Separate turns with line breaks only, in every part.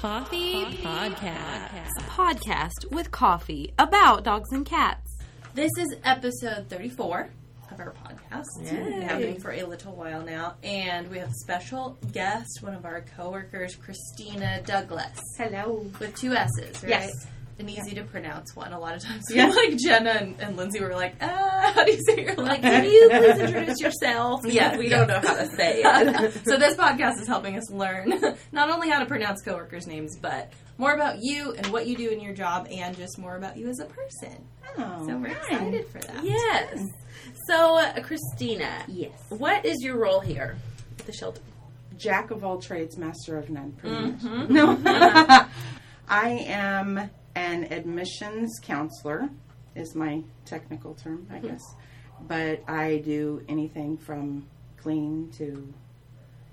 Coffee Podcast.
A podcast with coffee about dogs and cats.
This is episode 34 of our podcast.
Yay.
We've been happening for a little while now. And we have a special guest, one of our coworkers, Christina Douglas.
Hello.
With two S's, right?
Yes.
An easy to pronounce one. A lot of times,
Yeah.
like Jenna and, and Lindsay were like, ah, how do you say your
Like, can you please introduce yourself?
Yeah,
we
yes.
don't know how to say it.
so this podcast is helping us learn not only how to pronounce coworkers' names, but more about you and what you do in your job, and just more about you as a person.
Oh,
So we're excited for that.
yes. So, uh, Christina,
Yes.
what is your role here at the shelter?
Jack of all trades, master of none. Pretty
Mhm.
much. No. I am an admissions counselor, is my technical term, I mm-hmm. guess. But I do anything from clean to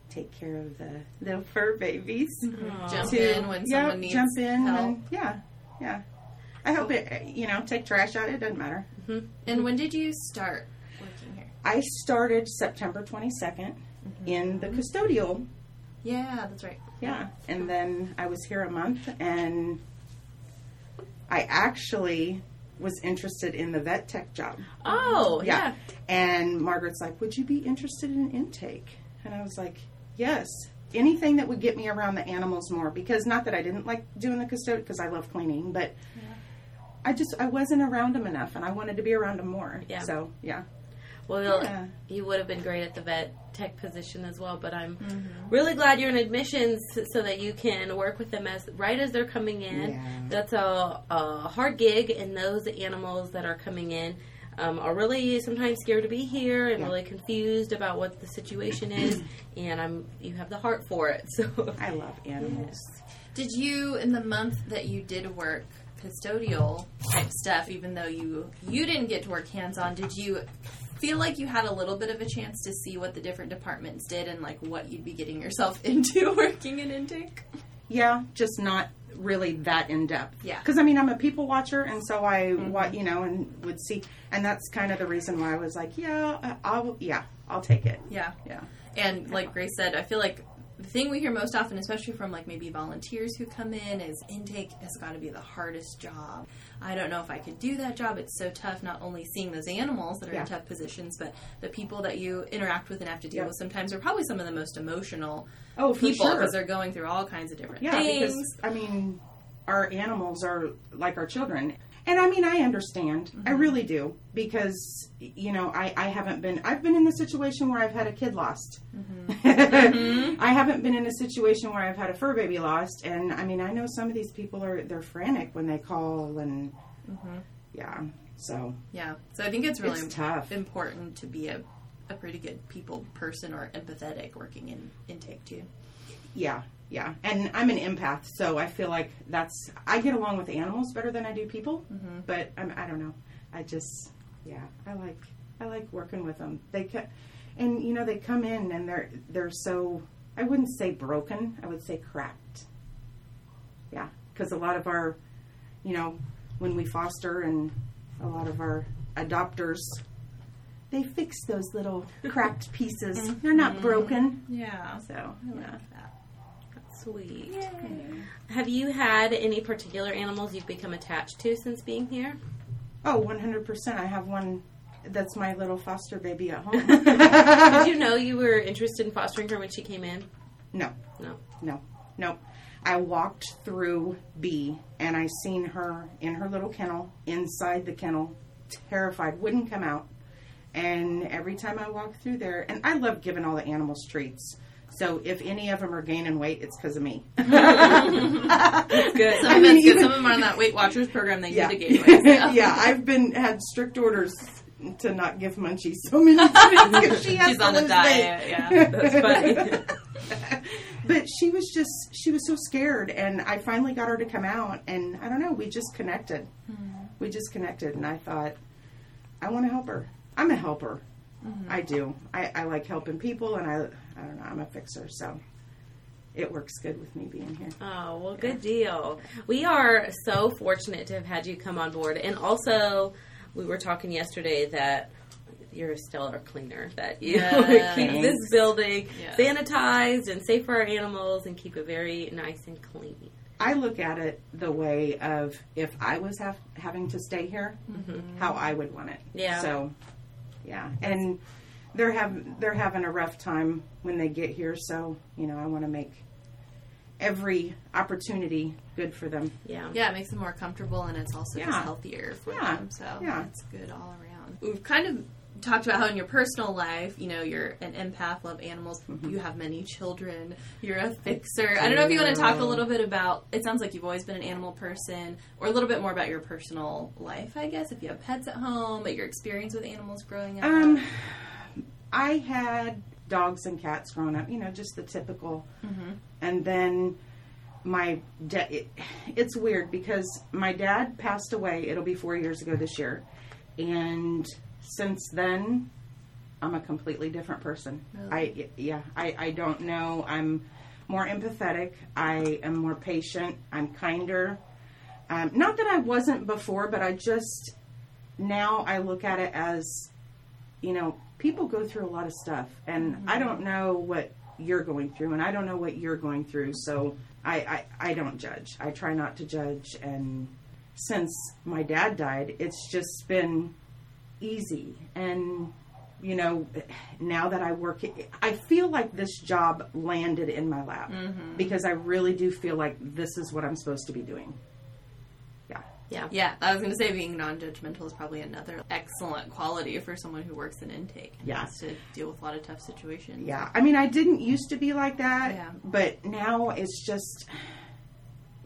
take care of the the fur babies. Mm-hmm.
Jump
To
in when
yeah,
someone needs
jump in
help.
and yeah, yeah. I hope it. You know, take trash out. It doesn't matter. Mm-hmm.
And when did you start working here?
I started September twenty in the custodial
Yeah, that's right.
Yeah, and then I was here a month, and I actually was interested in the vet tech job.
Oh,
Yeah.
yeah.
And Margaret's like, "Would you be interested in intake?" And I was like, "Yes." Anything that would get me around the animals more, because not that I didn't like doing the custodial, because I love cleaning, but I just I wasn't around them enough, and I wanted to be around them more.
Yeah.
So yeah,
Well,
Yeah.
you would have been great at the vet tech position as well, but I'm
Mm-hmm.
really glad you're in admissions so that you can work with them as right as they're coming in.
Yeah.
That's a, a hard gig, and those animals that are coming in um, are really sometimes scared to be here and
Yeah.
really confused about what the situation is. and I'm you have the heart for it, so
I love animals.
Did you, in the month that you did work custodial type stuff, even though you you didn't get to work hands on, did you feel like you had a little bit of a chance to see what the different departments did and like what you'd be getting yourself into working in intake?
Yeah, just not really that in depth.
Yeah.
Because I mean, I'm a people watcher, and so I, mm-hmm. wa you know, and would see, and that's kind of the reason why I was like, yeah, I'll, yeah, I'll take it.
Yeah.
Yeah.
And like Grace said, I feel like the thing we hear most often, especially from like maybe volunteers who come in, is intake has got to be the hardest job. I don't know if I could do that job. It's so tough, not only seeing those animals that are
Yeah.
in tough positions, but the people that you interact with and have to deal
Yeah.
with sometimes are probably some of the most emotional
Oh,
people
sure.
because they're going through all kinds of different
Yeah,
things.
because I mean, our animals are like our children, and I mean, I understand, I mm-hmm. really do, because you know, I, I haven't been, I've been in the situation where I've had a kid lost. Mm-hmm. Mm-hmm. I haven't been in a situation where I've had a fur baby lost, and I mean, I know some of these people are they're frantic when they call, and yeah, so
yeah. So I think it's really
it's tough.
important to be a, a pretty good people person or empathetic working in intake too.
Yeah, yeah. And I'm an empath, so I feel like that's I get along with animals better than I do people. Mm-hmm. But I'm, I don't know. I just yeah, I like I like working with them. They co- and you know they come in and they're they're so I wouldn't say broken. I would say cracked. Yeah, because a lot of our you know when we foster and a lot of our adopters they fix those little cracked pieces. Mm-hmm. They're not mm-hmm. broken.
Yeah.
So yeah.
Sweet. Have you had any particular animals you've become attached to since being here?
Oh, 100%. I have one that's my little foster baby at home.
Did you know you were interested in fostering her when she came in?
no,
No.
no, no. I walked through B and I seen her in her little kennel, inside the kennel, terrified, wouldn't come out. And every time I walk through there, and I love giving all the animals treats. So if any of them are gaining weight, it's because of me.
Good.
Some,
I
of
mean,
it's good.
even-
some of them are on that Weight Watchers program They
yeah.
you to gain weight. Yeah.
yeah, I've been had strict orders to not give Munchie so many treats because she has
She's
to
on a diet.
weight.
Yeah.
That's funny.
but she was just she was so scared and i finally got her to come out and i don't know we just connected hmm. we just connected and i thought i want to help her i'm a helper mm-hmm. i do I, I like helping people and i i don't know i'm a fixer so it works good with me being here
Oh, well, good deal. We are so fortunate to have had you come on board. And also, we were talking yesterday that you're a stellar cleaner. That you
Yes.
keep this building
Yeah.
sanitized and safe for our animals, and keep it very nice and clean.
I look at it the way of if I was have, having to stay here, mm-hmm. how I would want it.
Yeah.
So, yeah, and they're have they're having a rough time when they get here. So you know, I want to make every opportunity good for them.
Yeah.
Yeah, it makes them more comfortable and it's also just healthier for
Yeah.
them. So
Yeah.
it's good all around. We've kind of talked about how in your personal life, you know, you're an empath, love animals,
Mm-hmm.
you have many children, you're a fixer. I don't know if you want to talk a little bit about it sounds like you've always been an animal person or a little bit more about your personal life, I guess, if you have pets at home, but your experience with animals growing up.
Um, I had dogs and cats growing up, you know, just the typical. And then my dad, it, it's weird because my dad passed away. It'll be four years ago this year. And since then, I'm a completely different person. I, yeah, I, I don't know. I'm more empathetic. I am more patient. I'm kinder. Um, not that I wasn't before, but I just, now I look at it as you know, people go through a lot of stuff, and I mm-hmm. don't know what you're going through, and I don't know what you're going through, so I, I, I don't judge. I try not to judge, and since my dad died, it's just been easy. And, you know, now that I work, I feel like this job landed in my lap mm-hmm. because I really do feel like this is what I'm supposed to be doing. Yeah.
Yeah.
I was going to say being non-judgmental is probably another excellent quality for someone who works in intake. and
Yeah.
has to deal with a lot of tough situations.
Yeah, I mean, I didn't used to be like that,
Yeah.
but now it's just,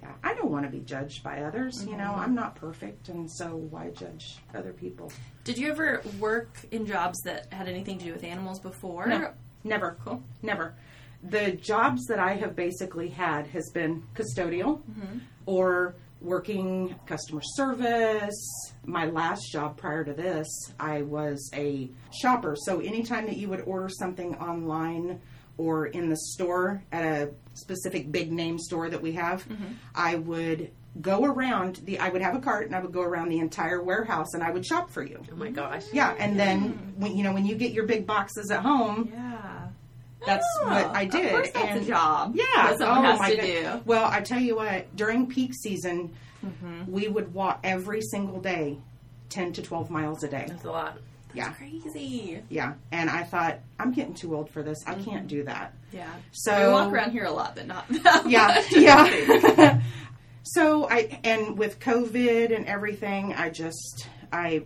yeah, I don't want to be judged by others. You know, mm-hmm. I'm not perfect, and so why judge other people?
Did you ever work in jobs that had anything to do with animals before?
No, never,
Cool.
never. The jobs that I have basically had has been custodial mm-hmm. or working customer service. My last job prior to this, I was a shopper. So anytime that you would order something online or in the store at a specific big name store that we have, mm-hmm. I would go around the I would have a cart and I would go around the entire warehouse and I would shop for you.
Oh my gosh.
Yeah, and then mm. when you know when you get your big boxes at home,
Yeah.
That's what I did.
That's
and
a job.
yeah, oh my
to
God.
do.
Well, I tell you what, during peak season,
Mm-hmm.
we would walk every single day, ten to twelve miles a day.
That's a lot.
Yeah,
Crazy.
yeah. And I thought, I'm getting too old for this. I can't do that.
Yeah.
So
we walk around here a lot, but not that
yeah, yeah. so I and with COVID and everything, I just I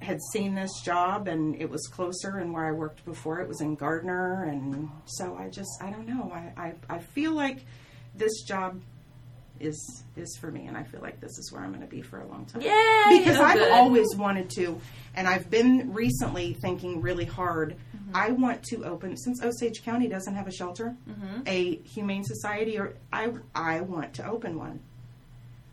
had seen this job and it was closer and where I worked before it was in Gardner and so I just I don't know I I, I feel like this job is is for me and I feel like this is where I'm going to be for a long time
Yay!
because I've
good.
always wanted to, and I've been recently thinking really hard. Mm-hmm. I want to open since Osage County doesn't have a shelter, mm-hmm. a humane society, or I I want to open one.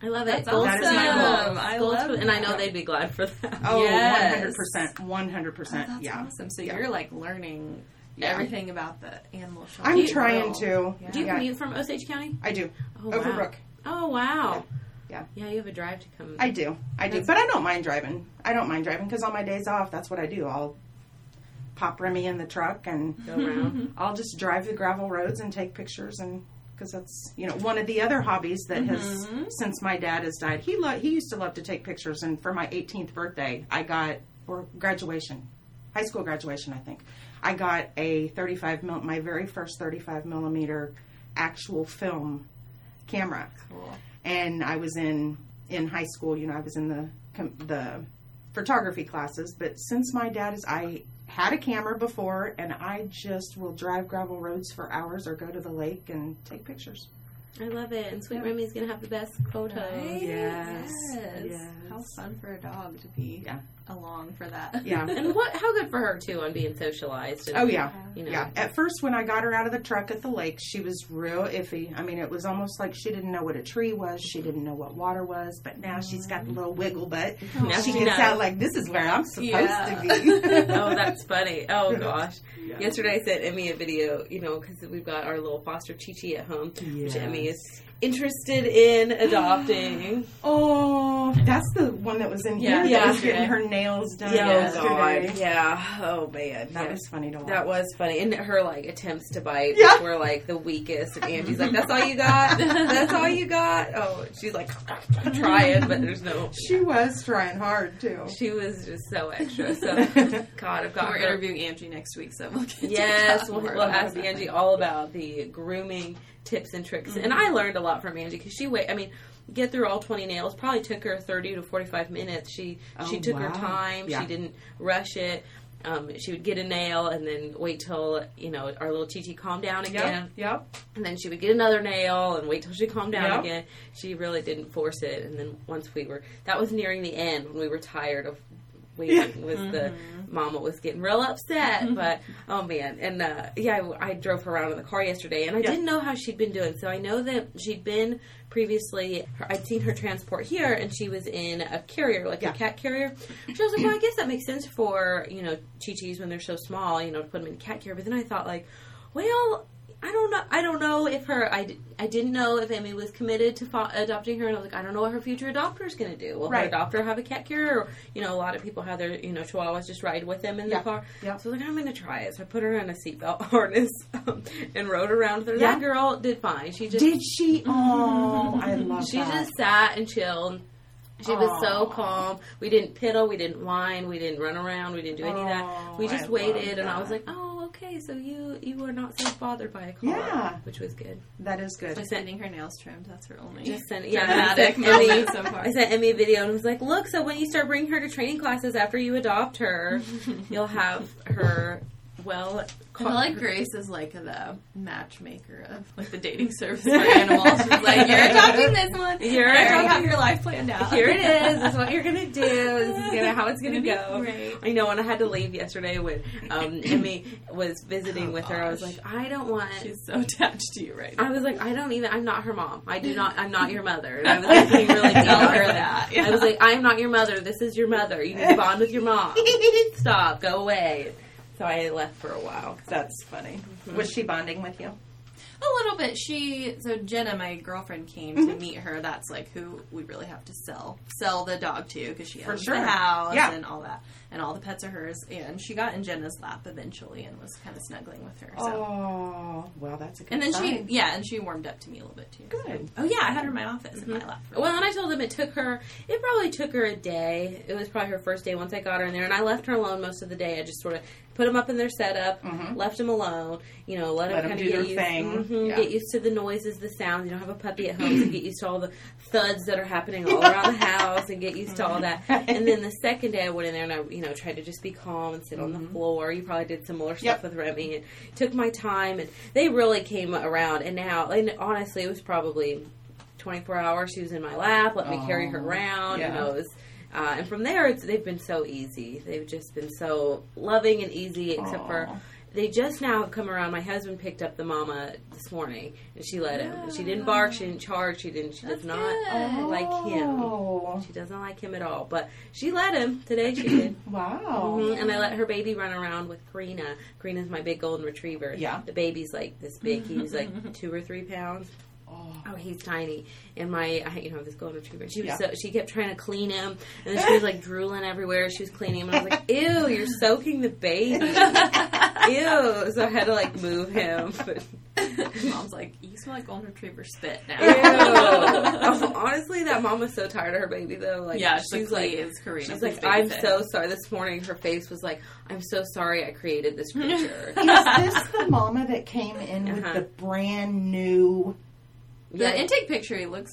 I love it. Goals
That is
to
my
my
goal.
I
Goals
love
to- and I know they'd be glad for that.
Oh,
Yes.
100 percent, one hundred
Oh,
percent.
that's
Yeah,
awesome. So
Yeah.
you're like learning
Yeah.
everything about the animal shelter.
I'm trying to.
Yeah.
Do you
Yeah.
commute from Osage County?
I do.
Oh,
Overbrook.
Wow. Oh wow.
Yeah.
Yeah, you have a drive to come.
I do. I do. But I don't mind driving. I don't mind driving because on my days off, that's what I do. I'll pop Remy in the truck and
go around.
I'll just drive the gravel roads and take pictures and because that's you know one of the other hobbies that has mm-hmm. since my dad has died. He lo- he used to love to take pictures and for my 18th birthday, I got or graduation, high school graduation, I think. I got a 35 mil my very first 35 millimeter actual film camera
Cool.
and I was in in high school. You know, I was in the the photography classes. But since my dad is, I had a camera before, and I just will drive gravel roads for hours or go to the lake and take pictures.
I love it. And Sweet Remy's gonna have the best photos.
Right?
Yes.
Yes.
Yes.
How fun for a dog to be
Yeah.
Along for that.
Yeah.
And what? How good for her too on being socialized. And,
Oh yeah.
You know.
Yeah. At first, when I got her out of the truck at the lake, she was real iffy. I mean, it was almost like she didn't know what a tree was. She didn't know what water was. But now she's got the little wiggle butt.
Oh, now
she
she
gets
knows.
out like this is where I'm supposed
Yeah.
to be.
oh, that's funny. Oh gosh.
Yeah.
Yesterday I sent Emmy a video, you know, because we've got our little foster Chi Chi at home, which Emmy is interested in adopting.
Oh, That's the one that was in
Yeah,
here. that was getting her nails done
Yeah,
yesterday.
Oh, yeah. Oh man,
That
Yeah.
was funny to watch.
That was funny, and her like attempts to bite
Yeah.
were like the weakest. And Angie's like, "That's all you got? That's all you got?" Oh, she's like trying, but there's no.
She was trying hard too.
She was just so extra. So God, I've got
We're
her.
interviewing Angie next week, so we'll get
Yes,
talk
we'll, we'll ask. Angie all about the grooming tips and tricks. And mm-hmm. I learned a lot from Angie because she wait. I mean, get through all twenty nails probably took her thirty to forty five minutes. She she
Oh,
took her time.
Yeah.
She didn't rush it. Um, she would get a nail and then wait till you know our little Chi Chi calmed down again,
Yep.
and then she would get another nail and wait till she calmed down
Yep.
again. She really didn't force it. And then once we were that was nearing the end when we were tired of waiting was the mama was getting real upset but oh man. And uh, yeah I, I drove her around in the car yesterday and i
Yeah.
didn't know how she'd been doing. So i know that she'd been previously i'd seen her transport here and she was in a carrier like
Yeah.
a cat carrier. So I was like well i guess that makes sense for you know chi-chis when they're so small you know to put them in a cat carrier. But then i thought like well I don't know. I don't know if her. I, I didn't know if Amy was committed to adopting her, and I was like, I don't know what her future adopter is going to do. Will
Right.
her adopter have a cat carrier? Or, you know, a lot of people have their you know chihuahuas just ride with them in
Yeah.
the car.
Yeah.
So I was like, I'm going to try it. So I put her in a seatbelt harness um, and rode around with her.
Yeah.
That girl did fine. She just
Did she? Oh, I love
she
that.
just sat and chilled. She was so calm. We didn't piddle. We didn't whine. We didn't run around. We didn't do any of that. We just
I
waited, and I was like, "Oh, okay. So you you were not so bothered by a car,
Yeah.
which was good."
that is good.
Just getting her nails trimmed. That's her only
Just sent yeah,
dramatic
I sent Emmy,
moment so far.
I sent Emmy a video and was like, "Look, so when you start bringing her to training classes after you adopt her, you'll have her well."
I feel like Grace is like the matchmaker of like the dating service for animals. She's like, you're adopting this one.
You're
I don't have your life planned out.
Here it is. This is what you're gonna do. This is gonna how it's gonna go.
great.
I know. And I had to leave yesterday when um, Emmy was visiting
Oh,
with her. I was like, I don't want.
She's so attached to you right now.
I was like, I don't even. I'm not her mom. I do not. I'm not your mother. And I was like, being really.
Tell her that,
I was like, I am not your mother. This is your mother. You need to bond with your mom. Stop. Go away. So I left for a while.
That's funny. Was she bonding with you?
A little bit. She so Jenna, my girlfriend, came to
Mm-hmm.
meet her. That's like who we really have to sell sell the dog to because she
For
owns
sure.
the house
Yeah.
and all that, and all the pets are hers. And she got in Jenna's lap eventually and was kind of snuggling with her. So.
Oh, well, that's a good
And then
sign.
she, yeah, and she warmed up to me a little bit too.
Good.
Oh yeah, I had her in my office in my lap. For
Well, and I told them it took her. It probably took her a day. It was probably her first day once I got her in there, and I left her alone most of the day. I just sort of put them up in their setup, left them alone. You know, let,
Let 'em
them kind
do
of
their
get used,
thing.
mhm,
Yeah.
get used to the noises, the sounds. You don't have a puppy at home, so get used to all the thuds that are happening all around the house, and get used to all that. And then the second day, I went in there and I, you know, tried to just be calm and sit on the floor. You probably did similar stuff
Yep.
with Remy, and took my time, and they really came around. And now, and honestly, it was probably 24 hours she was in my lap let me carry her around
yeah.
you know it was, uh, and from there it's, they've been so easy they've just been so loving and easy except for
Aw.
They just now have come around my husband picked up the mama this morning and she let him she didn't bark she didn't charge she didn't she does not
good.
like him
Oh,
she doesn't like him at all but she let him today she did
wow.
Mhm, And I let her baby run around with Karina. Karina's my big golden retriever.
Yeah.
The baby's like this big. He was like two or three pounds.
Oh.
Oh, he's tiny. And my, I, you know, this golden retriever. She was
Yeah.
so, she kept trying to clean him, and then she was like drooling everywhere. She was cleaning him, and I was like, "Ew, you're soaking the baby." Ew. So I had to like move him. But,
Mom's like, you smell like golden retriever spit now.
ew. Oh, honestly, that mom was so tired of her baby though. Like,
yeah,
she's
she's
like,
please, Karina.
She's
please
like, I'm
babysit."
so sorry. This morning, her face was like, I'm so sorry I created this creature.
Is this the mama that came in with
Uh-huh.
the brand new?
The
yeah,
intake picture, he looks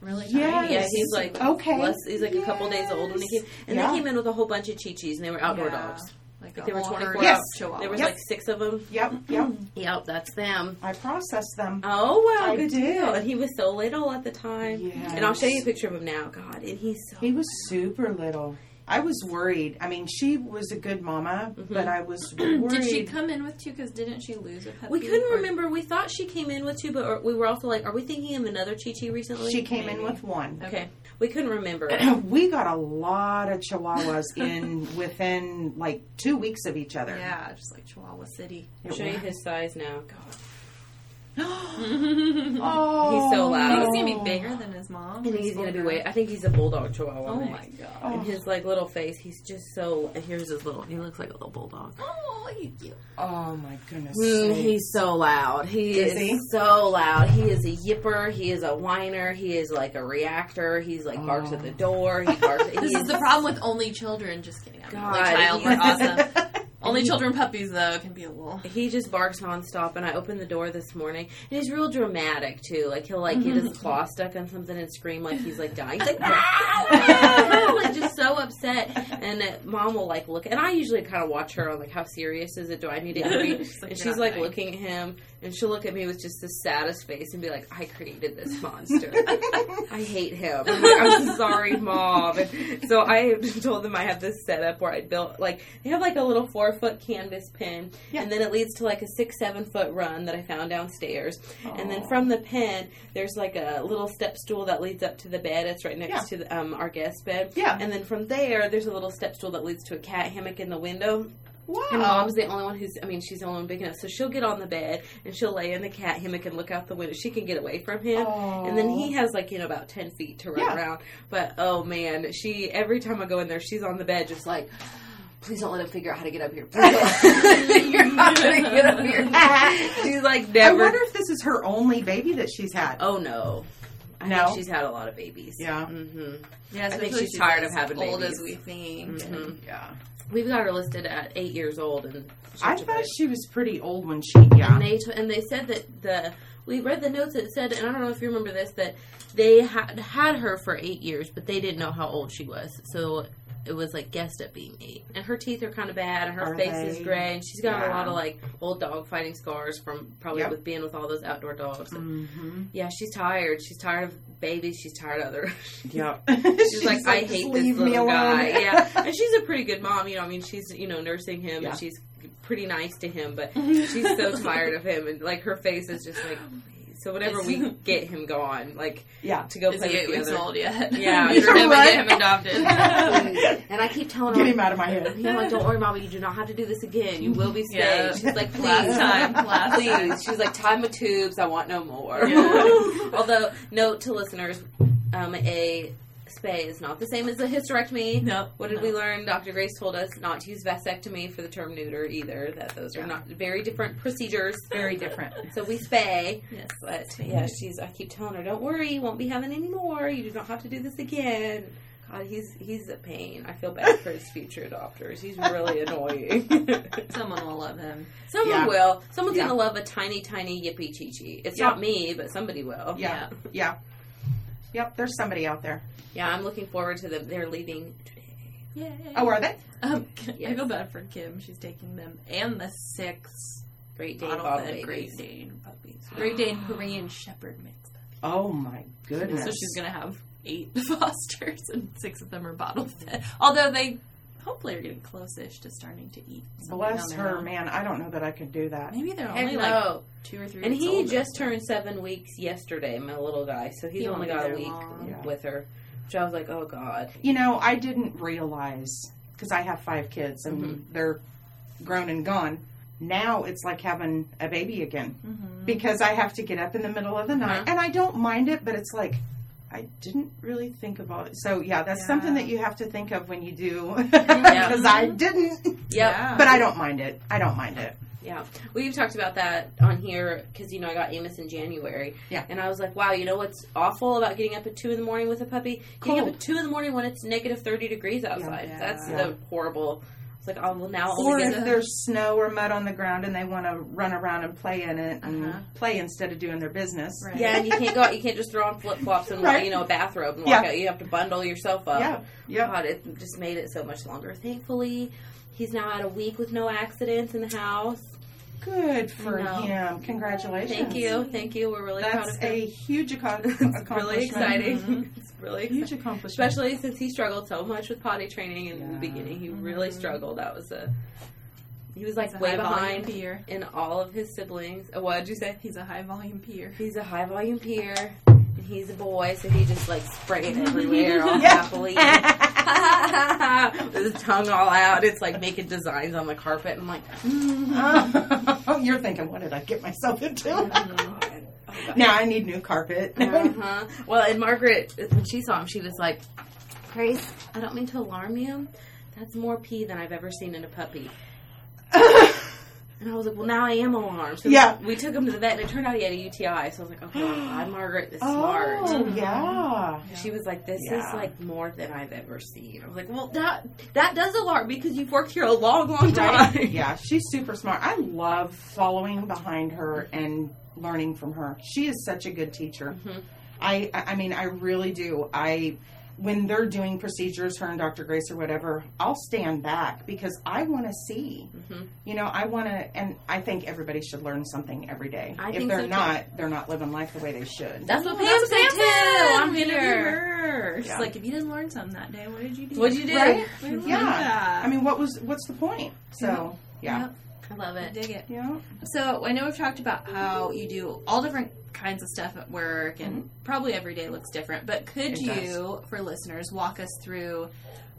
really
Yes.
tiny.
yeah, he's like
Okay.
less, he's like a couple days old when he came, and
Yeah.
they came in with a whole bunch of chi-chis, and they were outdoor
Yeah.
dogs.
Like
Like, there were 24
herd
Yes.
There was
Yep.
like six of them.
Yep, yep.
Yep, that's them.
I processed them.
Oh wow,
I
good
did.
know. And he was so little at the time.
Yes.
And I'll show you a picture of him now. God, and he's so.
He was super little. I was worried. I mean, she was a good mama, mm-hmm. but I was worried.
Did she come in with two? Because didn't she lose a puppy?
we couldn't
Or-
remember. We thought she came in with two, but or- we were also like, are we thinking of another Chi Chi recently?
She came in with one.
Okay, we couldn't remember.
we got a lot of chihuahuas in within like two weeks of each other.
Yeah, just like Chihuahua City.
I'll show you his size now. God.
Oh,
He's so
I
loud.
think he's gonna be bigger than his mom.
And he's gonna be way. I think he's a bulldog chihuahua.
Oh
mix.
my god.
Oh.
And his like little face, he's just so. And here's his little. He looks like a little bulldog.
Oh, he's cute.
Oh my goodness.
Mm, he's so loud. He
Is
is
he?
so loud. He is a yipper. He is a whiner. He is like a reactor. He's like barks
Oh.
at the door. He barks.
This
he
is the problem with only children. Just kidding. I'm an only
God,
child.
he-
We're awesome. Only
he-
children puppies though can be a little.
He just barks nonstop, and I opened the door this morning, and he's real dramatic too. Like he'll like get his claw stuck on something and scream like he's like dying. He's like, like just so upset. And mom will like look, and I usually kind of watch her on like how serious is it? Do I need to?
She's like,
and she's like
dying."
looking at him, and she'll look at me with just the saddest face and be like, "I created this monster. I hate him. I'm, like, I'm sorry, mom." And so I told them I have this setup where I built like they have like a little four foot canvas pin,
Yeah.
and then it leads to like a six seven foot run that I found downstairs, and then from the pin there's like a little step stool that leads up to the bed. It's right next
Yeah.
to the, um, our guest bed.
Yeah.
and then from there there's a little step stool that leads to a cat hammock in the window.
Wow.
And mom's the only one who's, I mean, she's the only one big enough. So she'll get on the bed and she'll lay in the cat hammock and look out the window. She can get away from him. And then he has like, you know, about 10 feet to run
Yeah.
around. But oh man, she, every time I go in there, she's on the bed just like, please don't let him figure out how to get up here. You're not going to get up here. she's like never.
I wonder if this is her only baby that she's had.
oh no. I
No?
think she's had a lot of babies.
Yeah.
hmm
Yeah,
I think
especially
she's tired of having
old
babies.
as we think.
Mhm.
Yeah.
We've got her listed at eight years old, and
I thought
great-
she was pretty old when she. Yeah.
And they t- and they said that the we read the notes that said, and I don't know if you remember this, that they had had her for eight years, but they didn't know how old she was, so it was like guessed at being eight. And her teeth are kind of bad, and her
Are
face
they?
is gray, and she's got a lot of like old dog fighting scars from probably
Yep.
with being with all those outdoor dogs.
Mm-hmm.
yeah, she's tired. She's tired of babies. She's tired of other.
Yeah,
She's, like, I hate this little guy. Yeah, and she's a pretty good mom. You know, I mean, she's you know nursing him,
Yeah.
and she's pretty nice to him, but she's so tired of him, and like her face is just like. Please. So whenever we get him gone, like
Yeah.
to go
Is
play
he eight
with
weeks
the other.
old yet?
Yeah,
Get him,
right.
get him adopted.
and I keep telling
Get
her,
him out of my head.
you know, like, don't worry, Mama, you do not have to do this again. You will be staying.
Yeah.
She's like, please,
Last time, last
please. She's like, time with tubes. I want no more.
Yeah.
Although, note to listeners, um, a spay is not the same as a hysterectomy.
Nope.
What did
No.
we learn? Dr. Grace told us not to use vasectomy for the term neuter either. That those are
Yeah.
not very different procedures.
Very different.
So we spay.
Yes.
But yeah, she's. I keep telling her, don't worry, you won't be having any more. You do not have to do this again. God, he's he's a pain. I feel bad for his future adopters. He's really annoying.
Someone will love him.
Someone
Yeah.
will. Someone's
Yeah.
gonna love a tiny, tiny yippy chi chi. It's
Yeah.
not me, but somebody will.
Yeah. Yeah. Yep. There's somebody out there.
Yeah, I'm looking forward to them. They're leaving today.
Yay.
Oh, are they?
Um, I feel bad for Kim. She's taking them and the six
Great Dane
bottle
bottle
fed
babies.
Great Dane puppies. Great Dane Korean Shepherd mix.
Oh my goodness.
So she's gonna have eight fosters and six of them are bottle fed. Although they hopefully are getting close-ish to starting to eat.
Bless her,
own.
man. I don't know that I could do that.
Maybe they're
Heck
only like
no.
two or three.
And
weeks
he
old.
just turned seven weeks yesterday, my little guy. So he's
He
only got a week.
Yeah.
with her. Which I was like, oh god.
You know, I didn't realize because I have five kids and
Mhm.
they're grown and gone. Now it's like having a baby again
Mhm.
because I have to get up in the middle of the night
Uh-huh.
and I don't mind it, but it's like I didn't really think about it. So yeah, that's
Yeah.
something that you have to think of when you do
Yeah.
because I didn't.
Yep.
Yeah.
But I don't mind it. I don't mind it.
Yeah, we've talked about that on here because you know I got Amos in January.
Yeah.
and I was like, wow, you know what's awful about getting up at two in the morning with a puppy? Getting up at two in the morning when it's negative thirty degrees outside.
Yeah.
That's
Yeah.
the horrible. It's like, oh well, now I'll
Or
only
if
get.
there's snow or mud on the ground and they want to run around and play in it and
Uh-huh.
play instead of doing their business.
Right.
Yeah, and you can't go out. You can't just throw on flip flops and
Right.
you know a bathrobe and walk
Yeah.
out. You have to bundle yourself up.
Yeah. Yep.
God, it just made it so much longer. Thankfully, he's now at a week with no accidents in the house.
Good for him. Congratulations.
Thank you, thank you. We're really proud
That's
of him.
a huge aco-
it's
accomplishment.
really exciting.
Mhm.
It's really
Huge
exciting.
accomplishment.
Especially since he struggled so much with potty training in the beginning. He really
Mhm.
struggled. That was a. He was like
He's a
way behind
peer.
in all of his siblings. Uh, What did you say?
He's a high volume peer.
He's a high volume peer. And he's a boy, so he just like spraying everywhere all
Yeah.
happily. With his tongue all out. It's like making designs on the carpet. I'm like,
oh, you're thinking, what did I get myself into? Now I need new carpet.
Uh-huh. Well, and Margaret, when she saw him, she was like, Grace, I don't mean to alarm you. That's more pee than I've ever seen in a puppy. And I was like, well, now I am alarmed. So
Yeah.
we took him to the vet, and it turned out he had a UTI. So I was like, okay, I'm Margaret the
oh,
smart.
yeah.
She was like, "This
Yeah.
is like more than I've ever seen." I was like, "Well, that that does alarm because you've worked here a long, long time."
Right? yeah, she's super smart. I love following behind her and learning from her. She is such a good teacher.
Mhm.
I, I I mean, I really do. I when they're doing procedures, her and Dr. Grace or whatever, I'll stand back because I want to see.
Mhm.
You know, I want to, and I think everybody should learn something every day.
I
if
think
they're
so, too.
not, they're not living life the way they should.
That's what
Oh,
Pam
that's
said too. I'm
here.
interviewing her.
She's
Yeah.
like, if you didn't learn something that day, what did you do?
What'd you do?
Right?
I love
Yeah. I mean, what was what's the point? So yeah,
Yep.
I love
I
it.
dig it.
yeah.
So I know we've talked about how you do all different kinds of stuff at work, and probably every day looks different. But could
It
you, for listeners, walk us through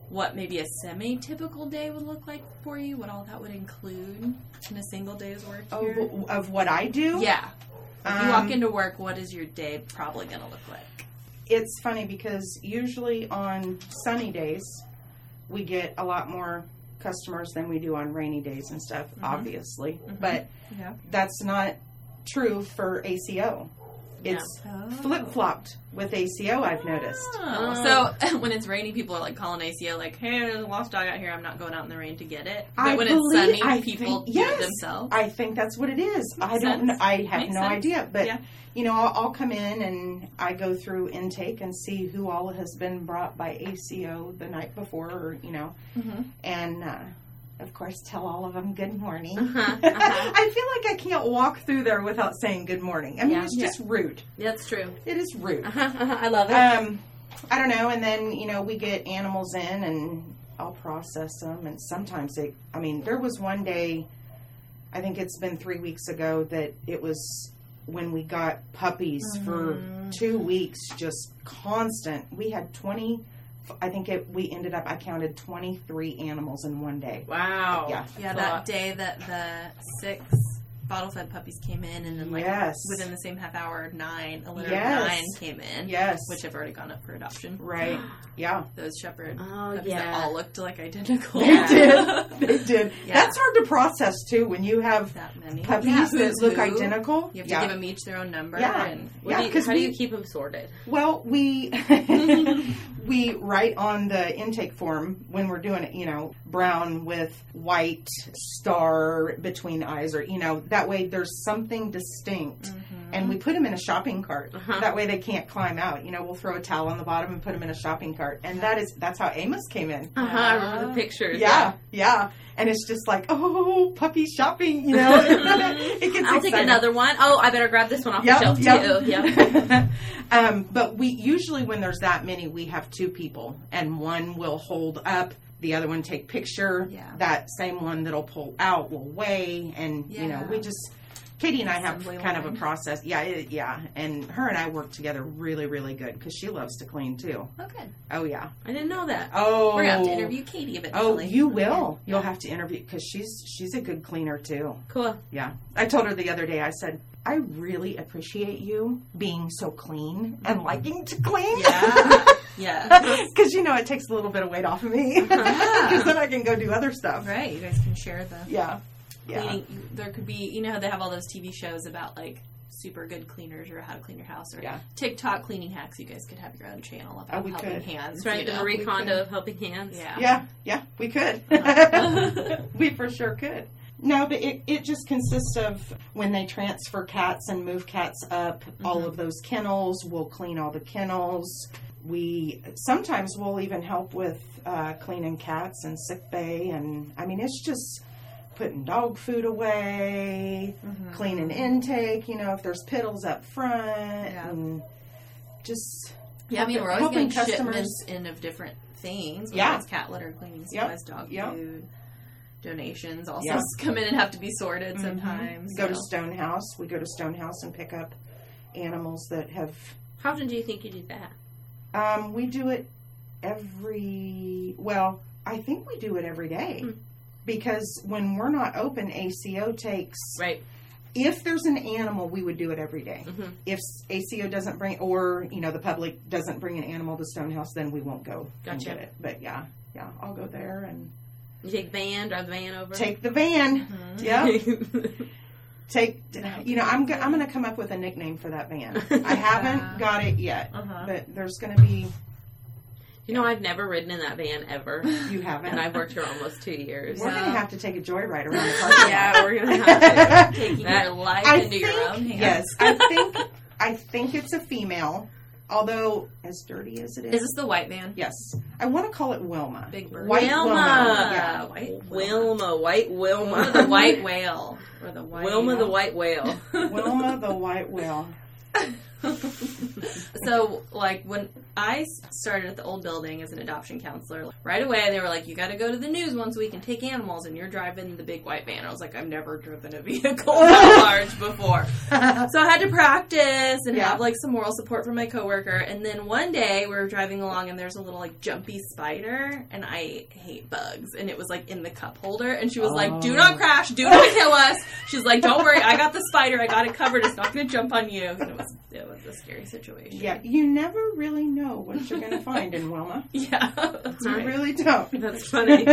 what maybe a semi-typical day would look like for you? What all that would include in a single day's work
Of,
here?
of what I do.
Yeah. If you walk
Um,
into work, what is your day probably going to look like?
it's funny because usually on sunny days we get a lot more customers than we do on rainy days and stuff mm-hmm. obviously. Mm-hmm. But
Yeah.
that's not true for ACO it's
Oh.
flip-flopped with ACO I've noticed
Oh. So when it's rainy, people are like calling ACO, like, "Hey, there's a lost dog out here. I'm not going out in the rain to get it." But
I
when
believe-
it's sunny,
I
people
think-
do
yes.
it themselves.
I think that's what it is I
Makes
don't
sense.
I have
Makes
no
sense.
idea but
Yeah.
you know I'll, I'll come in and I go through intake and see who all has been brought by ACO the night before or you know
Mm-hmm.
and uh, of course tell all of them good morning.
Uh-huh, uh-huh.
I feel like I can't walk through there without saying good morning. I mean,
Yeah.
it's just rude.
That's true.
It is rude.
Uh-huh, uh-huh. I love it.
Um, I don't know. And then you know we get animals in and I'll process them, and sometimes they. I mean, there was one day, I think it's been three weeks ago that it was when we got puppies for two weeks, just constant. We had twenty. I think it, we ended up. I counted twenty three animals in one day.
wow.
yeah.
Yeah, that
lot.
day that the six bottle fed puppies came in, and then like
Yes.
within the same half hour, nine, a litter
Yes.
of nine came in,
Yes.
which have already gone up for adoption.
Right. Yeah.
Those shepherd
Oh,
puppies
yeah.
that all looked like identical.
They did. They did.
Yeah.
That's hard to process too when you have
that many
puppies
Yeah,
that
who's
look
who.
identical.
You have to give them each their own number.
Yeah.
And
yeah,
do you-
because
how do you keep them sorted?
well we we write on the intake form when we're doing it. You know, brown with white star between eyes, or you know that way there's something distinct. Mm-hmm. And we put them in a shopping cart.
Uh-huh.
That way they can't climb out. You know, we'll throw a towel on the bottom and put them in a shopping cart. And that is that's how Amos came in.
Uh-huh. I remember the pictures.
Yeah, yeah. And it's just like, oh, puppy shopping, you know. it gets
I'll take another one. Oh, I better grab this one off
Yep,
the shelf
yep.
too. Yep.
um, but we usually when there's that many, we have two people, and one will hold up, the other one take picture.
Yeah.
That same one that'll pull out will weigh, and you know we just. Katie and I have
Assembly
kind of a process. Yeah, it, yeah, and her and I work together really, really good because she loves to clean too.
Oh, good.
Oh yeah.
I didn't know that.
Oh,
We're gonna have to interview Katie eventually.
Oh, you will. You'll have to interview because she's she's a good cleaner too.
Cool.
Yeah. I told her the other day, I said, I really appreciate you being so clean and mm-hmm. liking to clean.
Yeah. Yeah.
Because, you know, it takes a little bit of weight off of me. Uh-huh. Because then I can go do other stuff.
Right. You guys can share the
Yeah. Yeah.
cleaning. There could be, you know, how they have all those TV shows about like super good cleaners or how to clean your house or
Yeah.
TikTok cleaning hacks. You guys could have your own channel about
Oh, we
helping
could.
hands.
Right.
you
The
know?
Marie
we
Kondo
could.
of helping hands.
Yeah.
Yeah. Yeah. We could. we for sure could. No, but it, it just consists of when they transfer cats and move cats up, all of those kennels, we'll clean all the kennels. We sometimes we'll even help with uh, cleaning cats and sick bay, and I mean it's just putting dog food away, cleaning intake. You know, if there's piddles up front, and just
Yeah, I mean, we're always getting
customers.
shipments in of different things. Whether
Yeah.
it's cat litter, cleaning
Yep.
supplies, dog
Yep.
food, donations. Also
Yep.
come in and have to be sorted sometimes.
go to
so.
Stonehouse. We go to Stonehouse and pick up animals that have
How often do you think you do that?
Um, we do it every. Well, I think we do it every day
Hmm.
Because when we're not open, ACO takes
Right.
if there's an animal, we would do it every day.
Mhm.
If ACO doesn't bring, or you know, the public doesn't bring an animal to Stonehouse, then we won't go and get it. But yeah, yeah, I'll go there and
You take the van, drive the van over.
take the van. Yeah,
you
take. You know, I'm go- I'm going to come up with a nickname for that van. I haven't got it yet,
Uh-huh.
but there's going to be.
Know, I've never ridden in that van ever,
You haven't.
and I've worked here almost two years.
We're
Yeah.
going to have to take a joyride around the parking
Yeah, we're gonna have to.
Taking
That-
your life
I
into
think,
your own hands.
yes, I think I think it's a female, although as dirty as it is.
Is this the white man?
yes, I want to call it Wilma.
Big bird.
White
Wilma.
Wilma.
Yeah,
Yeah.
white
Wilma, white Wilma,
Wilma the white whale. Or the white
Wilma the white whale.
Wilma the white whale.
so, like, when I started at the old building as an adoption counselor, right away they were like, you got to go to the news once a week and take animals, and you're driving the big white van. I was like, I've never driven a vehicle that large before. So I had to practice and
Yeah.
have, like, some moral support from my coworker. And then one day we were driving along, and there's a little, like, jumpy spider, and I hate bugs. And it was, like, in the cup holder, and she was like, do
Oh.
not crash, do not kill us. She's like, don't worry, I got the spider, I got it covered, it's not going to jump on you. And it was, it was a scary situation.
Yeah, you never really know what you're going to find in Wilma.
Yeah, that's
You
right.
really don't.
That's funny.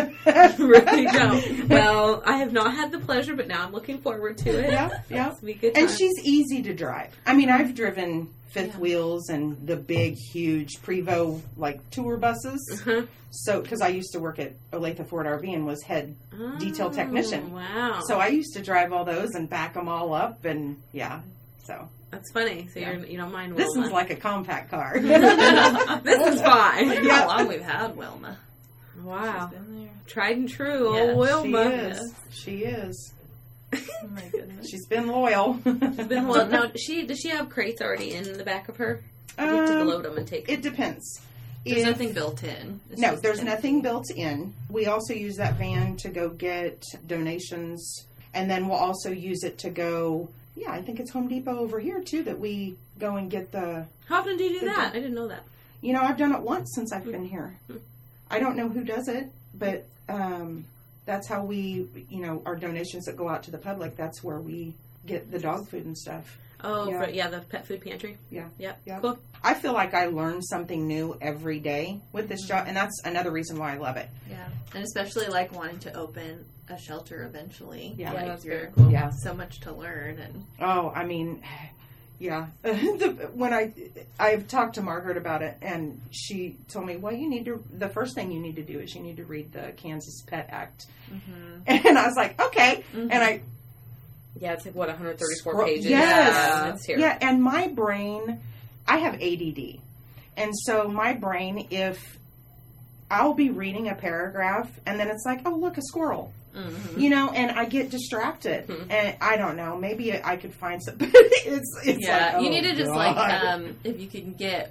really don't. Well, I have not had the pleasure, but now I'm looking forward to it.
yeah, yeah. And she's easy to drive. I mean, I've driven fifth
Yeah.
wheels and the big, huge Prevost like tour buses.
Uh-huh.
So, because I used to work at Olathe Ford RV and was head Detail
Oh,
technician.
Wow.
So I used to drive all those and back them all up, and yeah. So
that's funny. So
Yeah.
you're you don't mind
this
Wilma.
is like a compact car.
this is fine.
Look
Yeah.
how long we've had Wilma.
Wow.
She's been there.
Tried and true.
Yeah,
oh, Wilma.
She is. She is.
Oh my goodness.
She's been loyal.
She's been well. Now, she does she have crates already in the back of her? Or do you have to
Um,
load them and take.
it depends.
There's
If-
nothing built in. It's
No, there's
in-
nothing built in. We also use that van to go get donations, and then we'll also use it to go. Yeah, I think it's Home Depot over here too that we go and get the.
How often do you do that? I didn't know that.
You know, I've done it once since I've been here. I don't know who does it, but um, that's how we, you know, our donations that go out to the public. That's where we get the dog food and stuff.
Oh,
Yeah.
yeah, yeah the pet food pantry.
Yeah.
Yep.
Yeah.
Cool.
I feel like I learn something new every day with this mm-hmm. job, and that's another reason why I love it.
Yeah, and especially like wanting to open a shelter eventually.
Yeah.
like,
that's very cool.
Yeah.
So much to learn, and
Oh, I mean, yeah. the, when I I've talked to Margaret about it, and she told me, well, you need to. The first thing you need to do is you need to read the Kansas Pet Act, mm-hmm. and I was like, okay, mm-hmm. and I
Yeah, it's like what 134
scroll-
pages.
Yes,
Yeah, here.
yeah, and my brain, I have ADD, and so my brain, if I'll be reading a paragraph, and then it's like, oh, look, a squirrel.
Mhm.
you know, and I get distracted,
Mhm.
and I don't know. Maybe I could find some. it's it's
yeah,
like,
you
oh,
need to just
God.
like um, if you can get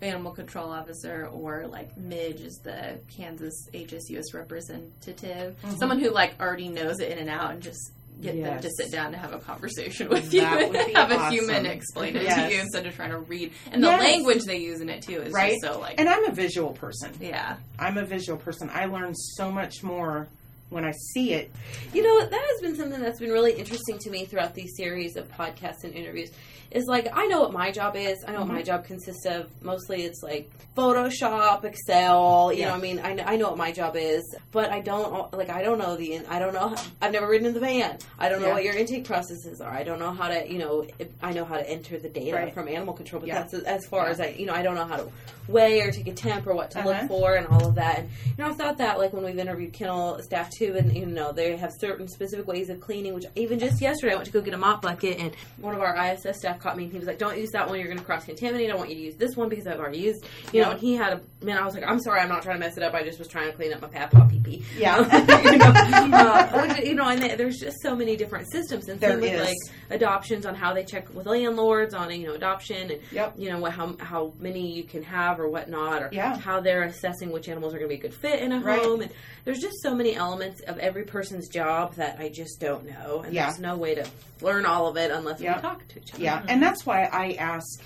animal control officer or like Midge is the Kansas HSUS representative,
Mhm.
someone who like already knows it in and out, and just get them to sit down and have a conversation with you and have a human explain it
Yes.
to you instead of trying to read. And the
Yes.
language they use in it too is
Right.
just so like
And I'm a visual person.
yeah.
I'm a visual person. I learn so much more when I see it.
You know, that has been something that's been really interesting to me throughout these series of podcasts and interviews. Is like I know what my job is. I know what
Mm-hmm.
my job consists of. Mostly, it's like Photoshop, Excel. You
Yeah.
know, I mean, I know, I know what my job is, but I don't like. I don't know the. I don't know. I've never ridden in the van. I don't know
Yeah.
what your intake processes are. I don't know how to. You know, if, I know how to enter the data
Right.
from animal control, but
Yeah.
that's as far as I. You know, I don't know how to weigh or take a temp or what to
Uh-huh.
look for and all of that. And you know, I've thought that like when we've interviewed kennel staff too, and you know, they have certain specific ways of cleaning. Which even just yesterday, I went to go get a mop bucket, and one of our ISS staff caught me, and he was like, "Don't use that one. You're going to cross contaminate. I want you to use this one because I've already used." You know, and he had a man. I was like, "I'm sorry, I'm not trying to mess it up. I just was trying to clean up my papaw pee pee."
Yeah.
you know, uh, which, you know, and there- there's just so many different systems, and
There
same with
is.
like adoptions on how they check with landlords on you know adoption and
Yep.
you know what how how many you can have or whatnot or
Yeah.
how they're assessing which animals are going to be a good fit in a
Right.
home and there's just so many elements of every person's job that I just don't know and
Yeah.
there's no way to learn all of it unless
Yeah.
we talk to each other.
Yeah, and that's why I ask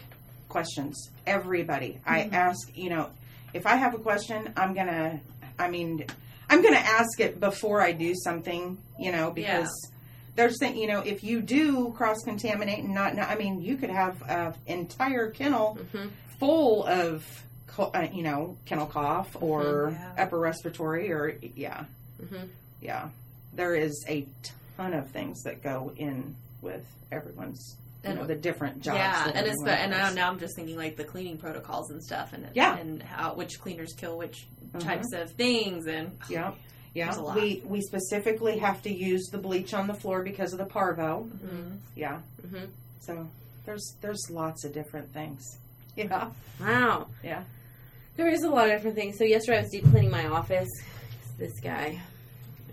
questions. Everybody, I ask. You know, if I have a question, I'm gonna. I mean, I'm gonna ask it before I do something. You know, because there's thing you know if you do cross contaminate and not, not I mean you could have an entire kennel
Mhm.
full of uh, you know kennel cough or
Yeah.
upper respiratory or yeah
Mhm.
yeah there is a ton of things that go in with everyone's you
And-
know the different jobs
yeah,
that
and it's
everyone
and now, now I'm just thinking like the cleaning protocols and stuff, and
Yeah.
and how which cleaners kill which
Mhm.
types of things, and
yeah yeah
a lot.
we we specifically have to use the bleach on the floor because of the parvo
Mhm.
yeah
Mhm.
so there's there's lots of different things yeah
Wow.
yeah
There is a lot of different things. So yesterday I was deep cleaning my office. This guy,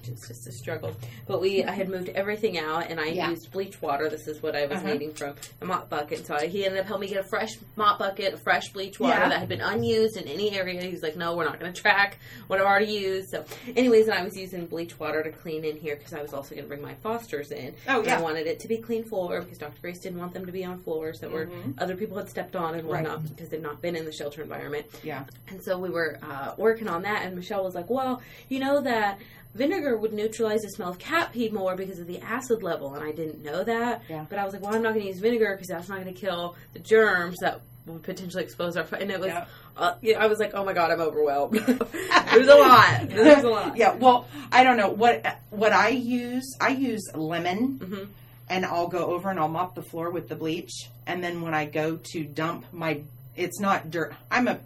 which is just a struggle. But we, I had moved everything out, and I
Yeah.
used bleach water. This is what I was
Uh-huh.
needing from the mop bucket. So I, he ended up helping me get a fresh mop bucket, fresh bleach water
Yeah.
that had been unused in any area. He was like, "No, we're not going to track what I've already used." So, anyways, and I was using bleach water to clean in here because I was also going to bring my Fosters in.
Oh,
And
yeah.
I wanted it to be clean floor because Dr. Grace didn't want them to be on floors that were
Mhm.
other people had stepped on and
Right.
whatnot because they've not been in the shelter environment.
yeah
And so we were uh, working on that, and Michelle was like, "Well, you know that vinegar would neutralize the smell of cat pee more because of the acid level," and I didn't know that.
Yeah.
But I was like, "Well, I'm not going to use vinegar because that's not going to kill the germs that would potentially expose our." And it was,
Yeah.
uh, yeah, I was like, "Oh my god, I'm overwhelmed." it was a lot. It was a lot.
yeah well i don't know what what i use i use lemon
hmm
and i'll go over and i'll mop the floor with the bleach and then when i go to dump my it's not dirt i'm a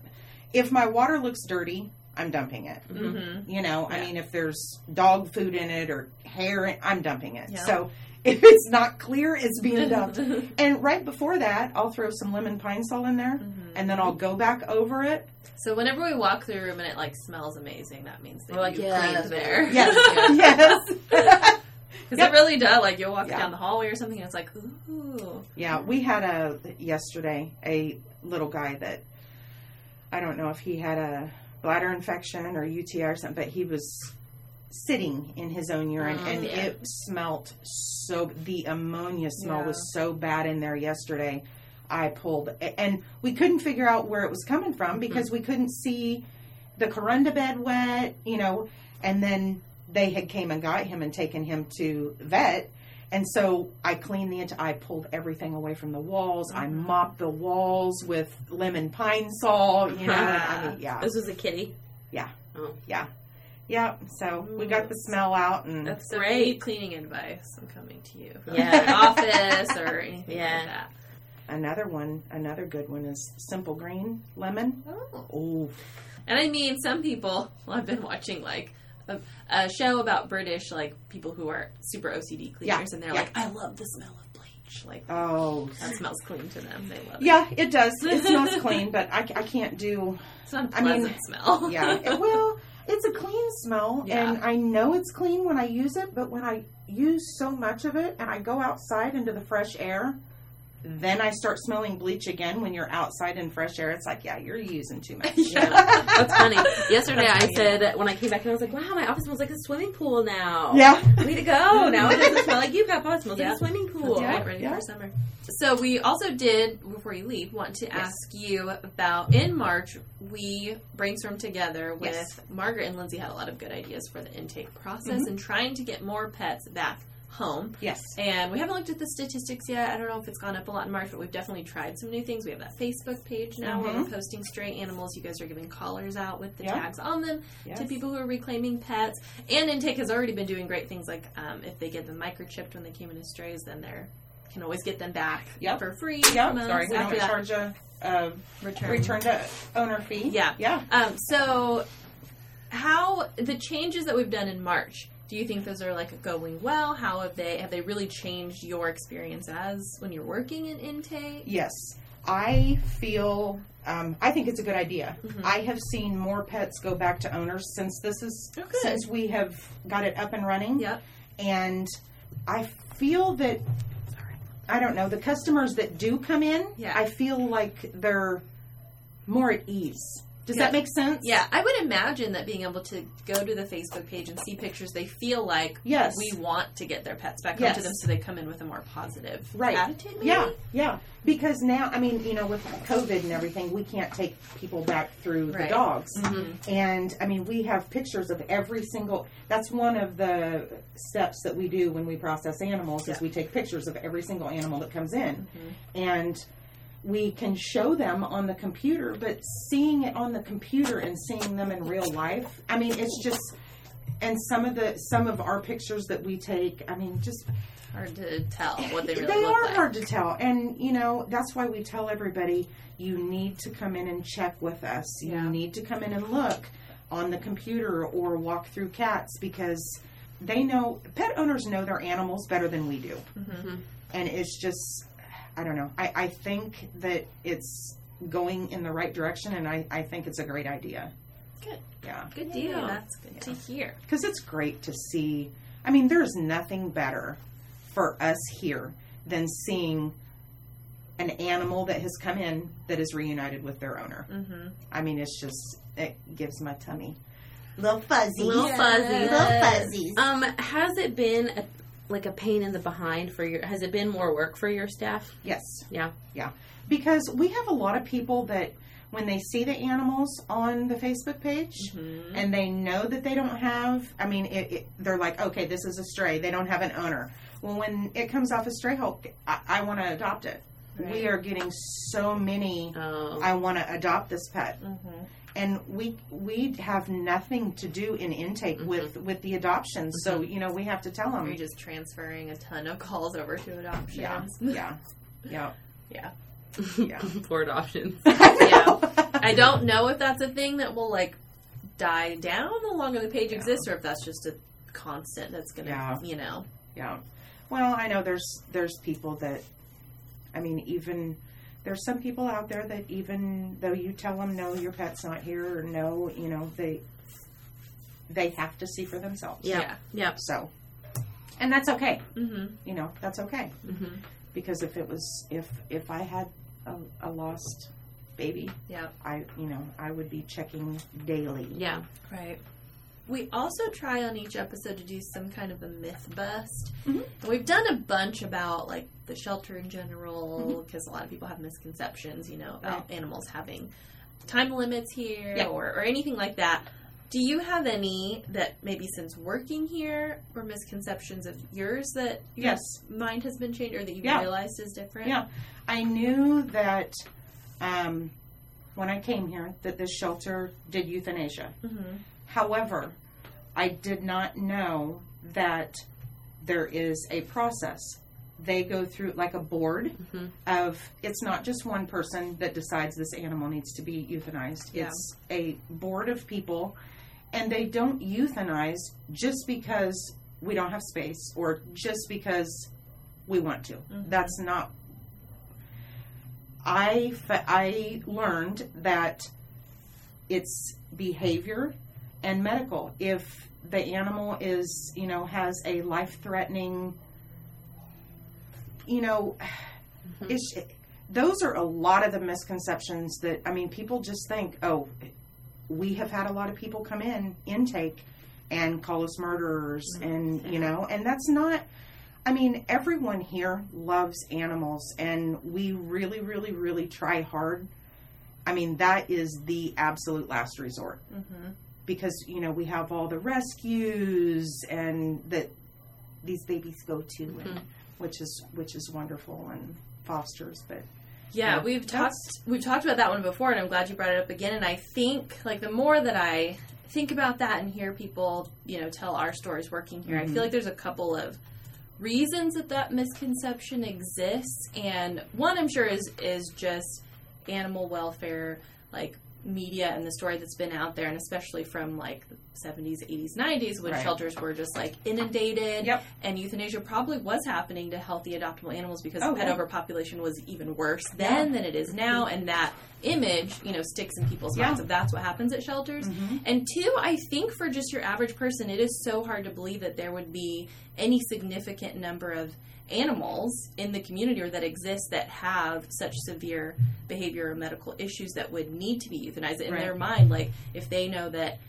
if my water looks dirty i'm dumping it
Mhm.
you know i mean if there's dog food in it or hair in, i'm dumping it
Yeah.
so if it's not clear it's being dumped and right before that i'll throw some lemon pine sol in there
Mm-hmm.
and then i'll go back over it
So whenever we walk through a room and it like smells amazing, that means that
We're like,
you
yeah,
cleaned there.
yes yes.
Because
yes
it really does. Like you'll walk
Yeah.
down the hallway or something, and it's like, ooh.
Yeah, we had a yesterday a little guy that I don't know if he had a bladder infection or UTI or something, but he was sitting in his own urine
Mm,
and
yeah.
it smelt so the ammonia smell
Yeah.
was so bad in there yesterday. I pulled and we couldn't figure out where it was coming from because we couldn't see the corunda bed wet, you know, and then they had came and got him and taken him to vet and so I cleaned the int- I pulled everything away from the walls. I
Mm-hmm.
mopped the walls with lemon pine sol. You know, I mean, yeah,
This was a kitty.
yeah,
Oh.
yeah, yeah. So we got the smell out, and
That's
So if
great.
cleaning advice, I'm coming to you.
Yeah.
office or anything
Yeah.
like that.
another one, another good one is simple green lemon.
Oh.
Oh,
And I mean, some people. Well, I've been watching like a, a show about British like people who are super OCD cleaners,
Yeah,
and they're
yeah.
like, "I love the smell of bleach." Like
oh,
that smells clean to them. They love
yeah, it does. It smells clean, but I, I can't do.
It's not a
I mean,
pleasant smell.
Yeah, it, well, it's a clean smell,
Yeah.
and I know it's clean when I use it. But when I use so much of it, and I go outside into the fresh air, then I start smelling bleach again. When you're outside in fresh air, it's like, yeah, you're using too much.
Yeah.
That's funny. Yesterday
That's
I said when I came back and I was like, "Wow, my office smells like a swimming pool now."
Yeah.
Way to go! Now it doesn't smell like you, Papa. It smells like
Yeah.
a swimming pool.
Yeah.
ready
yeah.
for summer. So we also did before you leave want to ask you about in March we brainstormed together with
Yes.
Margaret and Lindsay had a lot of good ideas for the intake process
Mhm.
and trying to get more pets back home.
Yes.
And we haven't looked at the statistics yet. I don't know if it's gone up a lot in March, but we've definitely tried some new things. We have that Facebook page now where
Mhm.
we're posting stray animals. You guys are giving collars out with the
Yeah.
tags on them
Yes.
to people who are reclaiming pets. And Intake has already been doing great things like um, if they get them microchipped when they came in as strays, then they're can always get them back
Yep.
for free.
Yeah. Sorry, we don't charge a, a
return.
return to owner fee.
Yeah.
Yeah.
Um, so, how the changes that we've done in March? Do you think those are like going well? How have they have they really changed your experience as when you're working in intake?
Yes, I feel. Um, I think it's a good idea.
Mhm.
I have seen more pets go back to owners since this is
Oh,
since we have got it up and running.
Yep.
And I feel that I don't know the customers that do come in.
Yeah.
I feel like they're more at ease. Does
Yeah.
that make sense?
Yeah, I would imagine that being able to go to the Facebook page and see pictures, they feel like
Yes.
we want to get their pets back
Yes.
onto them, so they come in with a more positive
Right.
attitude. Maybe?
Yeah, yeah. Because now, I mean, you know, with COVID and everything, we can't take people back through the
Right.
dogs.
Mhm.
And I mean, we have pictures of every single. That's one of the steps that we do when we process animals is we take pictures of every single animal that comes in,
Mhm.
and we can show them on the computer. But seeing it on the computer and seeing them in real life, I mean, it's just. And some of the some of our pictures that we take, I mean, just
Hard to tell what they really
they are
like.
hard to tell and you know that's why we tell everybody you need to come in and check with us
Yeah.
you need to come in and look on the computer or walk through cats because they know pet owners know their animals better than we do
Mhm.
and it's just i don't know i, I think that it's going in the right direction and I, I think it's a great idea
Good.
yeah
Good
Yeah.
deal. That's good to hear.
because it's great to see. I mean, there's nothing better for us here than seeing an animal that has come in that is reunited with their owner.
Mm-hmm.
I mean, it's just it gives my tummy little fuzzy,
Little fuzzies.
little fuzzies.
Um, has it been a, like a pain in the behind for your? Has it been more work for your staff?
Yes,
Yeah.
yeah, because we have a lot of people that when they see the animals on the Facebook page.
Mm-hmm.
and they know that they don't have i mean it, it, they're like okay this is a stray they don't have an owner well when it comes off a stray hulk i, I want to adopt it we are getting so many
Oh.
i want to adopt this pet
Mm-hmm.
And we we have nothing to do in intake mm-hmm. with with the adoptions so mm-hmm. you know we have to tell them
you just transferring a ton of calls over to adoptions?
yeah yeah yeah
Yeah.
yeah
for adoption.
Yeah. I don't know if that's a thing that will like die down the longer the page
Yeah.
exists, or if that's just a constant that's gonna,
Yeah.
you know.
Yeah. Well, I know there's there's people that, I mean, even there's some people out there that even though you tell them no, your pet's not here, or no, you know, they they have to see for themselves.
Yeah. Yeah.
So, and that's okay.
Mm-hmm.
You know, that's okay
Mm-hmm.
because if it was if if I had a, a lost baby,
Yeah.
I you know I would be checking daily.
Yeah.
Right. We also try on each episode to do some kind of a myth bust.
Mhm.
We've done a bunch about like the shelter in general because a lot of people have misconceptions, you know, about animals having time limits here
Yeah.
or, or anything like that. Do you have any that maybe since working here or misconceptions of yours that your
Yes.
mind has been changed or that you've
Yeah.
realized is different?
Yeah. I knew that um, when I came here that this shelter did euthanasia.
Mm-hmm.
However, I did not know that there is a process. They go through like a board
Mhm.
of it's not just one person that decides this animal needs to be euthanized.
Yeah.
It's a board of people and they don't euthanize just because we don't have space or just because we want to.
Mhm.
That's not I I learned that it's behavior and medical. If the animal is, you know, has a life threatening, you know, it's, those are a lot of the misconceptions that, I mean, people just think, oh, we have had a lot of people come in, intake, and call us murderers, and, you know, and that's not. I mean, everyone here loves animals, and we really, really, really try hard. I mean, that is the absolute last resort
Mm-hmm.
Because you know we have all the rescues and that these babies go to, and, which is which is wonderful and fosters. But
Yeah,
Yeah,
we've talked we've talked about that one before, and I'm glad you brought it up again. And I think like the more that I think about that and hear people, you know, tell our stories working here, I
Mhm.
feel like there's a couple of reasons that that misconception exists. And one, I'm sure, is is just animal welfare, like media and the story that's been out there, and especially from like the 70s, 80s, 90s when
Right.
shelters were just like inundated
Yep.
and euthanasia probably was happening to healthy adoptable animals because
Oh,
pet
yeah.
overpopulation was even worse then than it is now and that image, you know, sticks in people's
Yeah.
minds of that's what happens at shelters.
Mhm.
And two, I think for just your average person, it is so hard to believe that there would be any significant number of animals in the community or that exist that have such severe behavior or medical issues that would need to be euthanized. In
Right.
their mind, like if they know that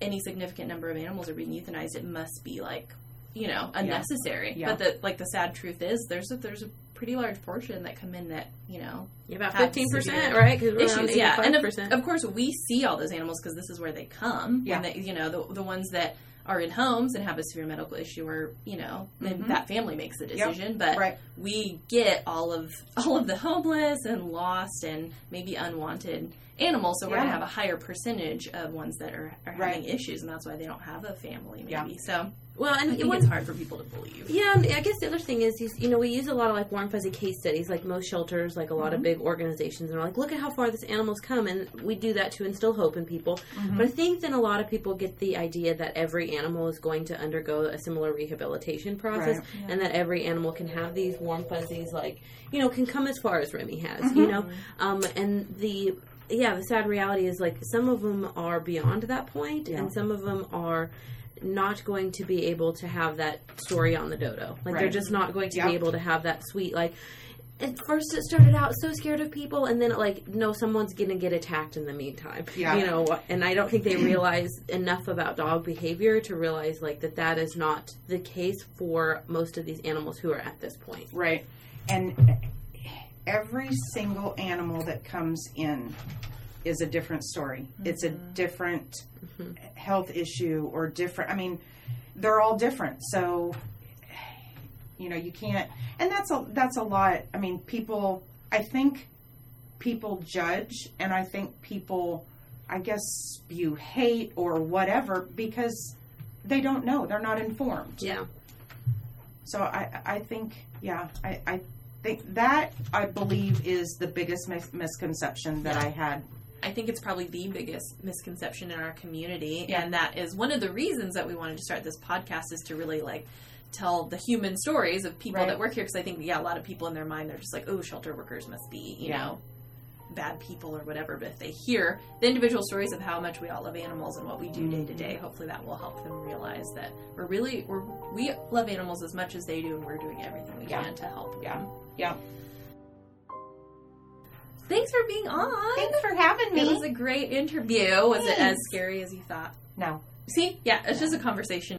any significant number of animals are being euthanized, it must be like you know unnecessary.
Yeah.
But the like the sad truth is, there's a, there's a pretty large portion that come in that you know
Yeah, about fifteen percent, right? Because
issues. Yeah, and of, of course we see all those animals because this is where they come.
Yeah.
They, you know, the the ones that are in homes and have a severe medical issue, or you know, then
Mhm.
that family makes the decision. But
Right.
we get all of all of the homeless and lost and maybe unwanted animals, so we're
Yeah.
gonna have a higher percentage of ones that are, are
Right.
having issues, and that's why they don't have a family. Maybe
Yeah.
so.
well,
I
and
think
one,
it's hard for people to believe.
Yeah, and I guess the other thing is, is, you know, we use a lot of like warm fuzzy case studies, like most shelters, like a lot
Mm-hmm.
of big organizations, and we're like, look at how far this animal's come, and we do that to instill hope in people. But I think then a lot of people get the idea that every animal is going to undergo a similar rehabilitation process,
Right.
and that every animal can have these warm fuzzies, like you know, can come as far as Remy has, you know, um, and the yeah, the sad reality is like some of them are beyond that point,
Yeah.
and some of them are not going to be able to have that story on the dodo. Like they're just not going to
Yep.
be able to have that sweet like. At first, it started out so scared of people, and then like, no, someone's gonna get attacked in the meantime.
Yeah.
You know, and I don't think they realize enough about dog behavior to realize like that that is not the case for most of these animals who are at this point.
Right. And every single animal that comes in is a different story. It's a mm-hmm. different mm-hmm. health issue or different. I mean, they're all different. So, you know, you can't. And that's a that's a lot. I mean, people. I think people judge, and I think people, I guess, spew hate or whatever because they don't know. They're not informed.
Yeah.
So I, I think, yeah, I, I think that I believe is the biggest mis- misconception that I had.
I think it's probably the biggest misconception in our community,
Yeah.
and that is one of the reasons that we wanted to start this podcast is to really like tell the human stories of people
Right.
that work here. Because I think, yeah, a lot of people in their mind they're just like, oh, shelter workers must be, you
Yeah.
know, bad people or whatever. But if they hear the individual stories of how much we all love animals and what we do day to day, mm-hmm. hopefully that will help them realize that we're really we're we love animals as much as they do, and we're doing everything we
Yeah.
can to help.
Yeah.
them.
Yeah.
Thanks for being on.
Thanks for having me.
It was a great interview. Was it as scary as you thought?
no.
See, yeah, it's just a conversation.